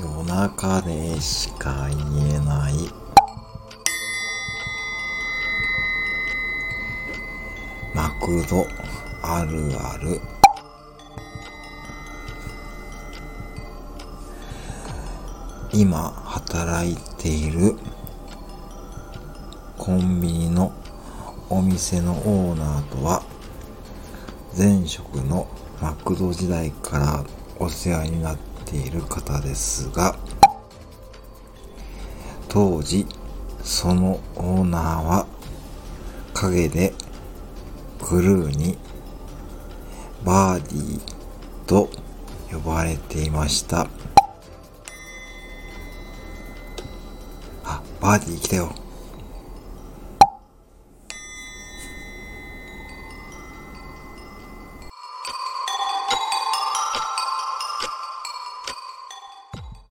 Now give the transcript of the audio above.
夜中でしか言えない。マクドあるある。今働いているコンビニのお店のオーナーとは前職のマクド時代からお世話になっている方ですが当時そのオーナーは陰でクルーにバーディーと呼ばれていました。あバーディー来たよ。